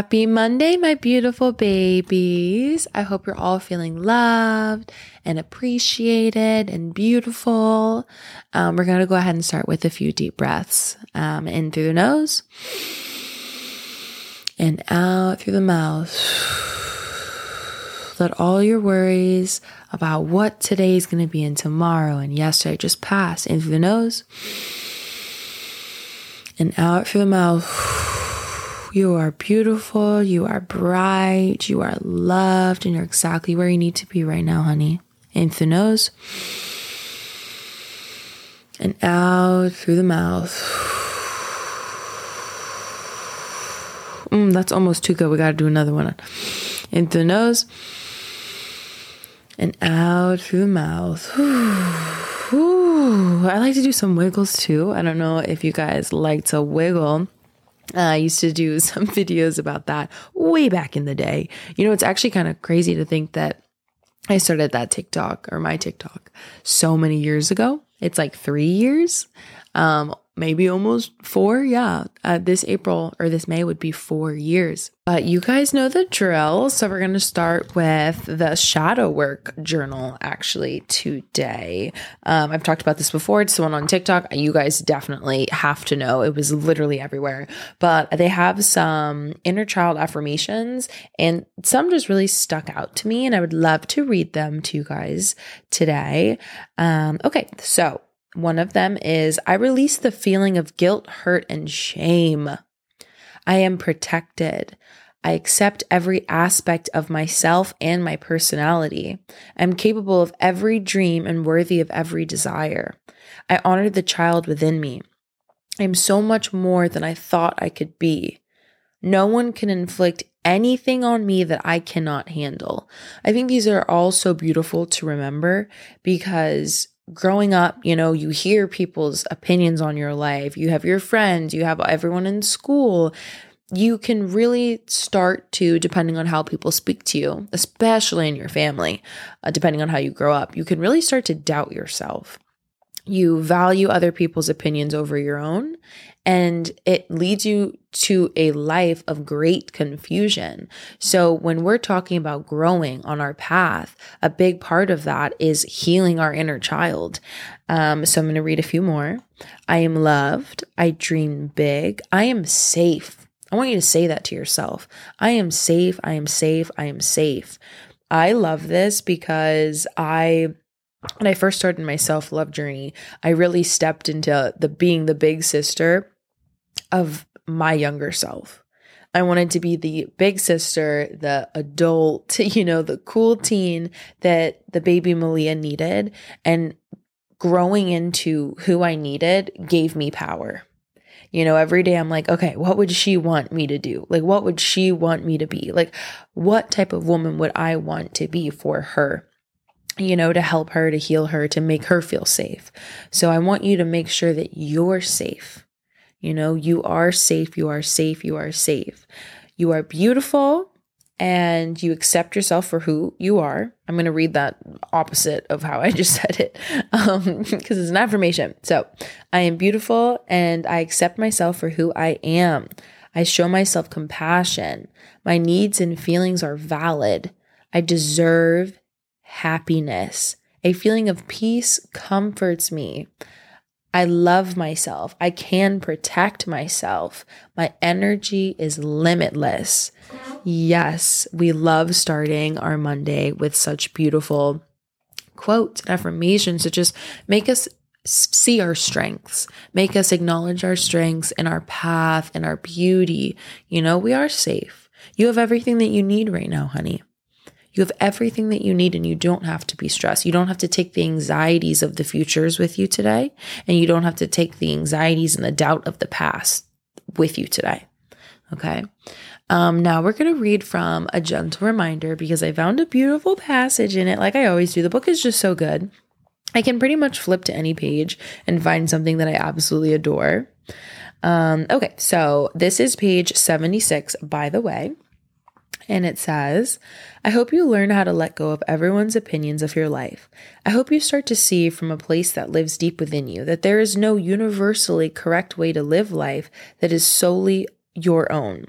Happy Monday, my beautiful babies. I hope you're all feeling loved and appreciated and beautiful. Um, we're going to go ahead and start with a few deep breaths um, in through the nose and out through the mouth. Let all your worries about what today is going to be and tomorrow and yesterday just pass in through the nose and out through the mouth. You are beautiful. You are bright. You are loved. And you're exactly where you need to be right now, honey. In through the nose and out through the mouth. Mm, that's almost too good. We got to do another one. In through the nose and out through the mouth. Ooh, I like to do some wiggles too. I don't know if you guys like to wiggle. Uh, I used to do some videos about that way back in the day. You know, it's actually kind of crazy to think that I started that TikTok or my TikTok so many years ago. It's like three years. Um, maybe almost four. Yeah. Uh, this April or this May would be four years. But you guys know the drill. So we're going to start with the shadow work journal actually today. Um, I've talked about this before. It's the one on TikTok. You guys definitely have to know. It was literally everywhere. But they have some inner child affirmations and some just really stuck out to me. And I would love to read them to you guys today. Um, okay. So one of them is I release the feeling of guilt, hurt, and shame. I am protected. I accept every aspect of myself and my personality. I'm capable of every dream and worthy of every desire. I honor the child within me. I am so much more than I thought I could be. No one can inflict anything on me that I cannot handle. I think these are all so beautiful to remember because growing up, you know, you hear people's opinions on your life, you have your friends, you have everyone in school. You can really start to, depending on how people speak to you, especially in your family, uh, depending on how you grow up, you can really start to doubt yourself. You value other people's opinions over your own, and it leads you to a life of great confusion. So, when we're talking about growing on our path, a big part of that is healing our inner child. Um, so, I'm going to read a few more. I am loved. I dream big. I am safe. I want you to say that to yourself. I am safe. I am safe. I am safe. I love this because I when I first started my self love journey, I really stepped into the being the big sister of my younger self. I wanted to be the big sister, the adult, you know, the cool teen that the baby Malia needed. And growing into who I needed gave me power. You know, every day I'm like, okay, what would she want me to do? Like, what would she want me to be? Like, what type of woman would I want to be for her? you know, to help her, to heal her, to make her feel safe. So I want you to make sure that you're safe. You know, you are safe, you are safe, you are safe. You are beautiful and you accept yourself for who you are. I'm going to read that opposite of how I just said it um, because it's an affirmation. So I am beautiful and I accept myself for who I am. I show myself compassion. My needs and feelings are valid. I deserve happiness. A feeling of peace comforts me. I love myself. I can protect myself. My energy is limitless. Yes, we love starting our Monday with such beautiful quotes and affirmations to just make us see our strengths, make us acknowledge our strengths and our path and our beauty. You know, we are safe. You have everything that you need right now, honey. You have everything that you need and you don't have to be stressed. You don't have to take the anxieties of the futures with you today, and you don't have to take the anxieties and the doubt of the past with you today. Okay. Um, now we're going to read from a gentle reminder because I found a beautiful passage in it, like I always do. The book is just so good. I can pretty much flip to any page and find something that I absolutely adore. Um, okay, so this is page 76, by the way and it says, I hope you learn how to let go of everyone's opinions of your life. I hope you start to see from a place that lives deep within you that there is no universally correct way to live life that is solely your own.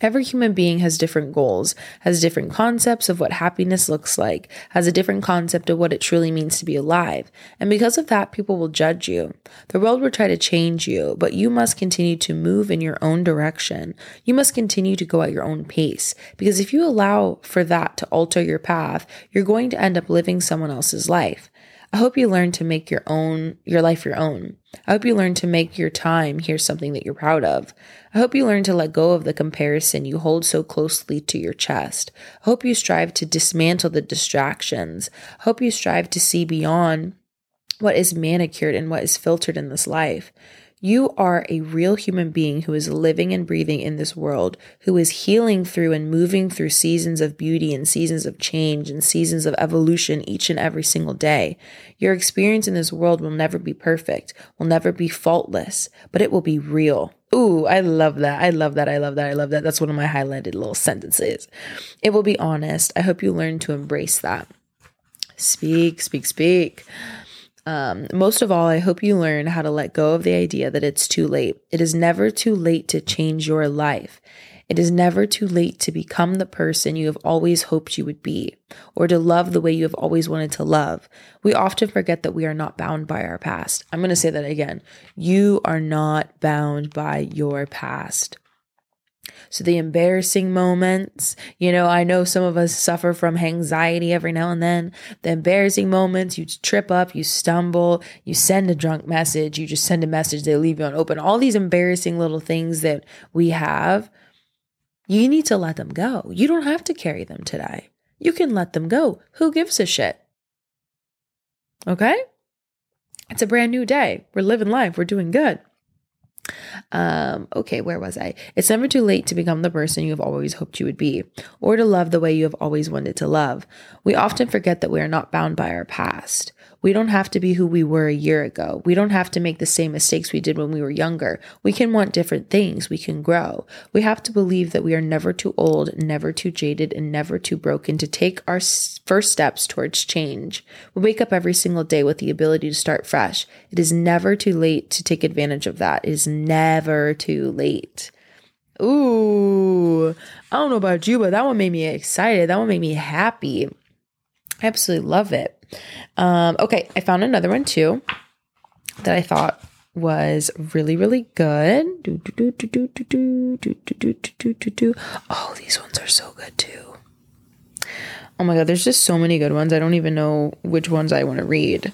Every human being has different goals, has different concepts of what happiness looks like, has a different concept of what it truly means to be alive. And because of that, people will judge you. The world will try to change you, but you must continue to move in your own direction. You must continue to go at your own pace. Because if you allow for that to alter your path, you're going to end up living someone else's life. I hope you learn to make your own your life your own. I hope you learn to make your time here something that you're proud of. I hope you learn to let go of the comparison you hold so closely to your chest. I hope you strive to dismantle the distractions. I hope you strive to see beyond what is manicured and what is filtered in this life. You are a real human being who is living and breathing in this world, who is healing through and moving through seasons of beauty and seasons of change and seasons of evolution each and every single day. Your experience in this world will never be perfect, will never be faultless, but it will be real. Ooh, I love that. I love that. I love that. I love that. That's one of my highlighted little sentences. It will be honest. I hope you learn to embrace that. Speak, speak, speak. Um, most of all, I hope you learn how to let go of the idea that it's too late. It is never too late to change your life. It is never too late to become the person you have always hoped you would be, or to love the way you have always wanted to love. We often forget that we are not bound by our past. I'm going to say that again. You are not bound by your past. So the embarrassing moments, you know, I know some of us suffer from anxiety every now and then. The embarrassing moments, you trip up, you stumble, you send a drunk message, you just send a message, they leave you on open. All these embarrassing little things that we have, you need to let them go. You don't have to carry them today. You can let them go. Who gives a shit? Okay? It's a brand new day. We're living life. We're doing good. Um, okay, where was I? It's never too late to become the person you have always hoped you would be, or to love the way you have always wanted to love. We often forget that we are not bound by our past. We don't have to be who we were a year ago. We don't have to make the same mistakes we did when we were younger. We can want different things. We can grow. We have to believe that we are never too old, never too jaded, and never too broken to take our first steps towards change. We wake up every single day with the ability to start fresh. It is never too late to take advantage of that. It is never too late. Ooh, I don't know about you, but that one made me excited. That one made me happy. I absolutely love it. Um, okay, I found another one too that I thought was really, really good. Oh, these ones are so good too. Oh my God, there's just so many good ones. I don't even know which ones I want to read.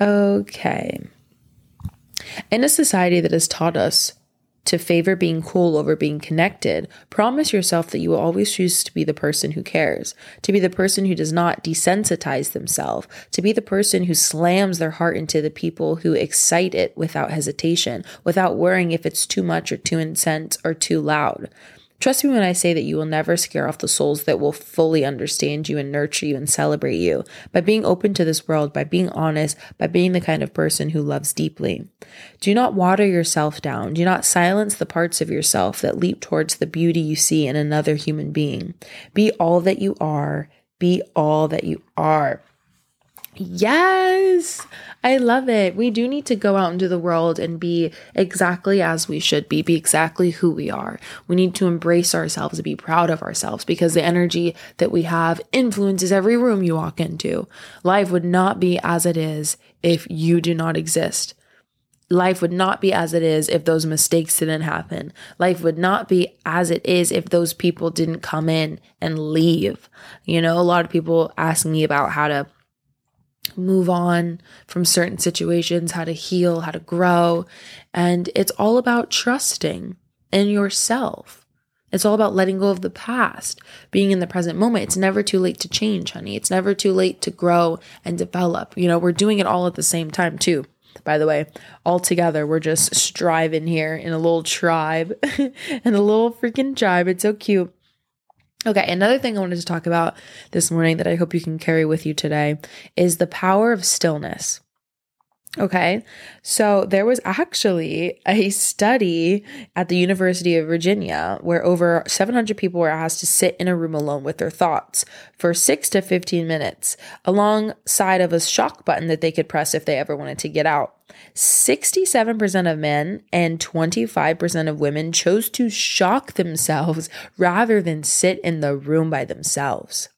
okay. In a society that has taught us to favor being cool over being connected, promise yourself that you will always choose to be the person who cares, to be the person who does not desensitize themselves, to be the person who slams their heart into the people who excite it without hesitation, without worrying if it's too much or too intense or too loud. Trust me when I say that you will never scare off the souls that will fully understand you and nurture you and celebrate you by being open to this world, by being honest, by being the kind of person who loves deeply. Do not water yourself down. Do not silence the parts of yourself that leap towards the beauty you see in another human being. Be all that you are. Be all that you are. Yes, I love it. We do need to go out into the world and be exactly as we should be, be exactly who we are. We need to embrace ourselves and be proud of ourselves because the energy that we have influences every room you walk into. Life would not be as it is if you do not exist. Life would not be as it is if those mistakes didn't happen. Life would not be as it is if those people didn't come in and leave. You know, a lot of people ask me about how to move on from certain situations, how to heal, how to grow. And it's all about trusting in yourself. It's all about letting go of the past, being in the present moment. It's never too late to change, honey. It's never too late to grow and develop. You know, we're doing it all at the same time, too. By the way, all together, we're just striving here in a little tribe, in a little freaking tribe. It's so cute. Okay, another thing I wanted to talk about this morning that I hope you can carry with you today is the power of stillness. Okay. So there was actually a study at the University of Virginia where over 700 people were asked to sit in a room alone with their thoughts for 6 to 15 minutes alongside of a shock button that they could press if they ever wanted to get out. 67% of men and 25% of women chose to shock themselves rather than sit in the room by themselves.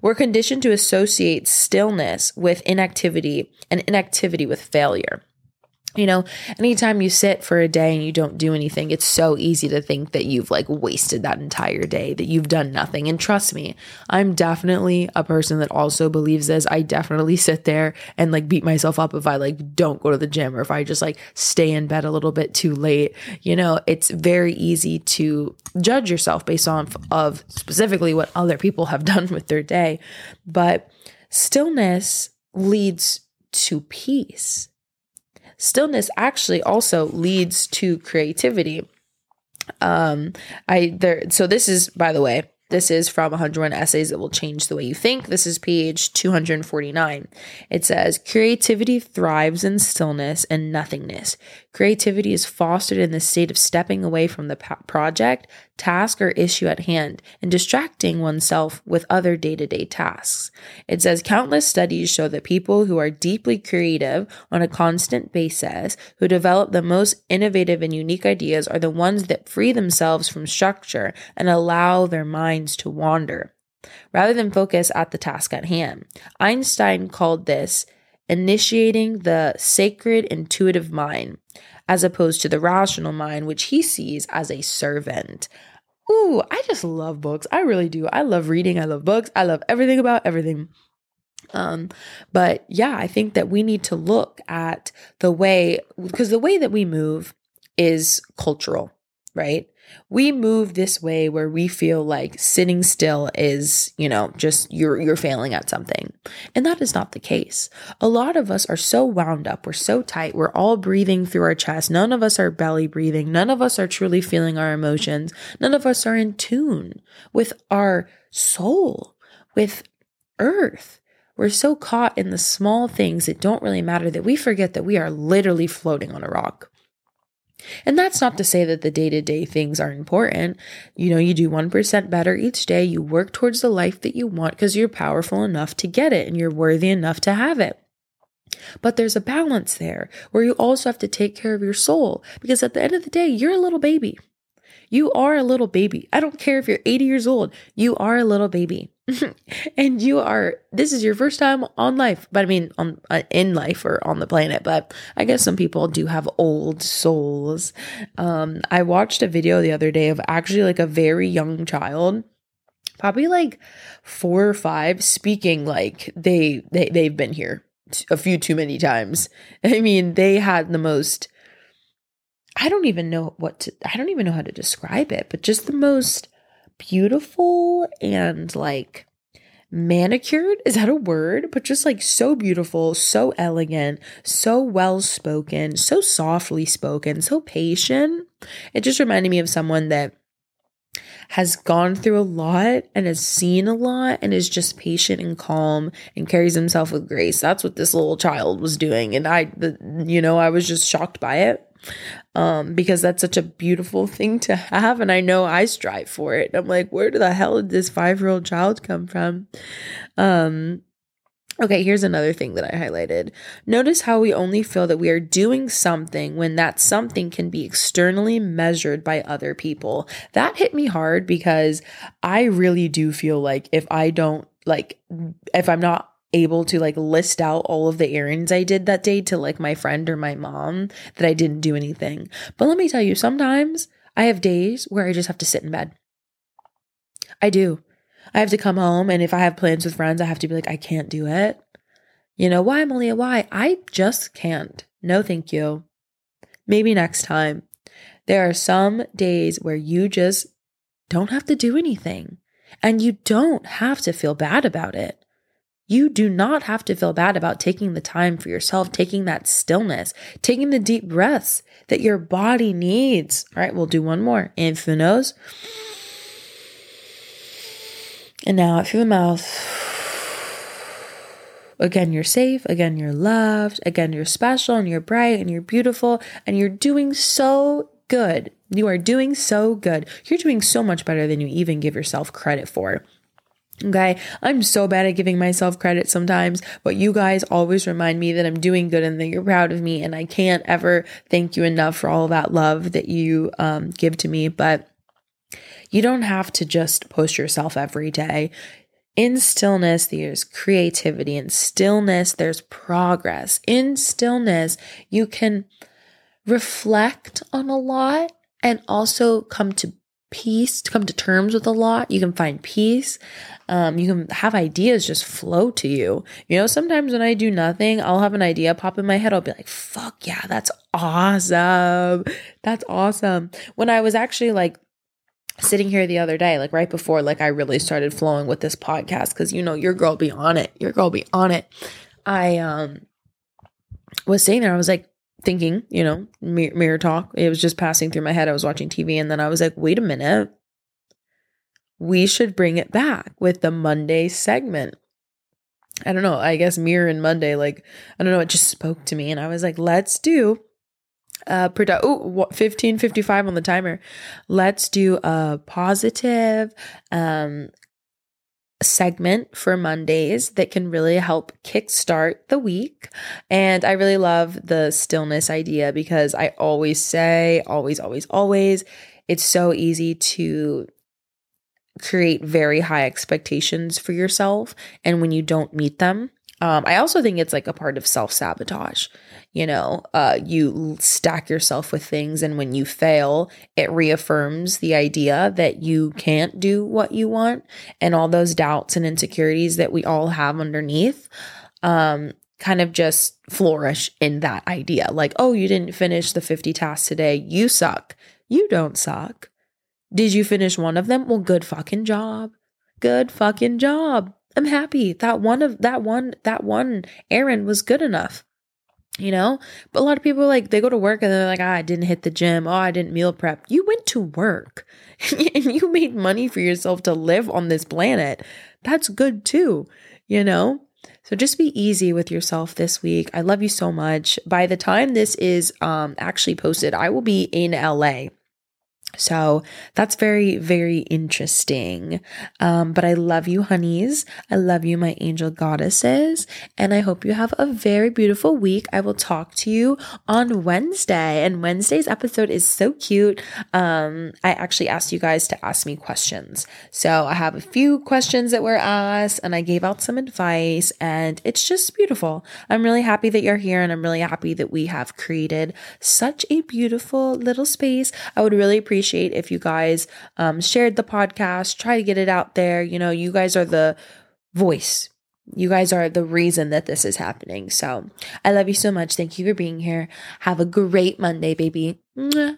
We're conditioned to associate stillness with inactivity and inactivity with failure. You know, anytime you sit for a day and you don't do anything, it's so easy to think that you've like wasted that entire day, that you've done nothing. And trust me, I'm definitely a person that also believes this. I definitely sit there and like beat myself up if I like don't go to the gym or if I just like stay in bed a little bit too late. You know, it's very easy to judge yourself based on of specifically what other people have done with their day. But stillness leads to peace stillness actually also leads to creativity. Um, I there so this is by the way, this is from 101 Essays That Will Change the Way You Think. This is page 249. It says, Creativity thrives in stillness and nothingness. Creativity is fostered in the state of stepping away from the project, task, or issue at hand and distracting oneself with other day to day tasks. It says, Countless studies show that people who are deeply creative on a constant basis, who develop the most innovative and unique ideas, are the ones that free themselves from structure and allow their minds to wander rather than focus at the task at hand. Einstein called this initiating the sacred intuitive mind as opposed to the rational mind, which he sees as a servant. Ooh, I just love books. I really do. I love reading. I love books. I love everything about everything. Um, but yeah, I think that we need to look at the way, because the way that we move is cultural, right? We move this way where we feel like sitting still is, you know, just you're you're failing at something. And that is not the case. A lot of us are so wound up, we're so tight, we're all breathing through our chest. None of us are belly breathing. None of us are truly feeling our emotions. None of us are in tune with our soul, with earth. We're so caught in the small things that don't really matter that we forget that we are literally floating on a rock. And that's not to say that the day to day things are important. You know, you do 1% better each day. You work towards the life that you want because you're powerful enough to get it and you're worthy enough to have it. But there's a balance there where you also have to take care of your soul because at the end of the day, you're a little baby. You are a little baby. I don't care if you're 80 years old, you are a little baby. and you are this is your first time on life but i mean on uh, in life or on the planet but i guess some people do have old souls um i watched a video the other day of actually like a very young child probably like 4 or 5 speaking like they they they've been here a few too many times i mean they had the most i don't even know what to i don't even know how to describe it but just the most beautiful and like manicured is that a word? But just like so beautiful so elegant so well spoken so softly spoken so patient. It just reminded me of someone that has gone through a lot and has seen a lot and is just patient and calm and carries himself with grace. That's what this little child was doing and i the, you know i was just shocked by it um, because that's such a beautiful thing to have. And I know I strive for it. I'm like, where the hell did this five year old child come from? Um, Okay, here's another thing that I highlighted. Notice how we only feel that we are doing something when that something can be externally measured by other people. That hit me hard because I really do feel like if I don't, like, if I'm not able to like list out all of the errands I did that day to like my friend or my mom that I didn't do anything. But let me tell you, sometimes I have days where I just have to sit in bed. I do. I have to come home and if I have plans with friends, I have to be like, I can't do it. You know, why, Malia? Why? I just can't. No, thank you. Maybe next time. There are some days where you just don't have to do anything and you don't have to feel bad about it. You do not have to feel bad about taking the time for yourself, taking that stillness, taking the deep breaths that your body needs. All right, we'll do one more. In through the nose. And now out through the mouth. again, you're safe. Again, you're loved. Again, you're special and you're bright and you're beautiful and you're doing so good. You are doing so good. You're doing so much better than you even give yourself credit for. Okay, I'm so bad at giving myself credit sometimes, but you guys always remind me that I'm doing good and that you're proud of me. And I can't ever thank you enough for all that love that you um, give to me. But you don't have to just push yourself every day. In stillness, there's creativity. In stillness, there's progress. In stillness, you can reflect on a lot and also come to peace, to come to terms with a lot. You can find peace. Um, you can have ideas just flow to you. You know, sometimes when I do nothing, I'll have an idea pop in my head. I'll be like, fuck yeah, that's awesome. That's awesome. When I was actually like sitting here the other day, like right before like I really started flowing with this podcast, because you know, your girl be on it. Your girl be on it. I um was sitting there, I was like, thinking, you know, mirror, mirror talk. It was just passing through my head. I was watching TV and then I was like, wait a minute. We should bring it back with the Monday segment. I don't know. I guess Mirror and Monday, like, I don't know, it just spoke to me. And I was like, let's do uh produ- oh 1555 on the timer let's do a positive um segment for Mondays that can really help kickstart the week. And I really love the stillness idea because I always say, always, always, always, it's so easy to create very high expectations for yourself. And when you don't meet them, um, I also think it's like a part of self sabotage. You know, uh, you stack yourself with things, and when you fail, it reaffirms the idea that you can't do what you want, and all those doubts and insecurities that we all have underneath. Um, kind of just flourish in that idea like, oh, you didn't finish the 50 tasks today. You suck. You don't suck. Did you finish one of them? Well, good fucking job. Good fucking job. I'm happy. That one of that one that one errand was good enough. You know? But a lot of people like they go to work and they're like, ah, I didn't hit the gym. Oh, I didn't meal prep. You went to work and you made money for yourself to live on this planet. That's good too, you know? So just be easy with yourself this week. I love you so much. By the time this is um actually posted, I will be in LA. So that's very, very interesting. Um, but I love you, honeys. I love you, my angel goddesses. And I hope you have a very beautiful week. I will talk to you on Wednesday. And Wednesday's episode is so cute. Um, I actually asked you guys to ask me questions. So I have a few questions that were asked and I gave out some advice and it's just beautiful. I'm really happy that you're here and I'm really happy that we have created such a beautiful little space. I would really appreciate appreciate if you guys um, shared the podcast, try to get it out there. You know, you guys are the voice. You guys are the reason that this is happening. So I love you so much. Thank you for being here. Have a great Monday, baby. Mwah.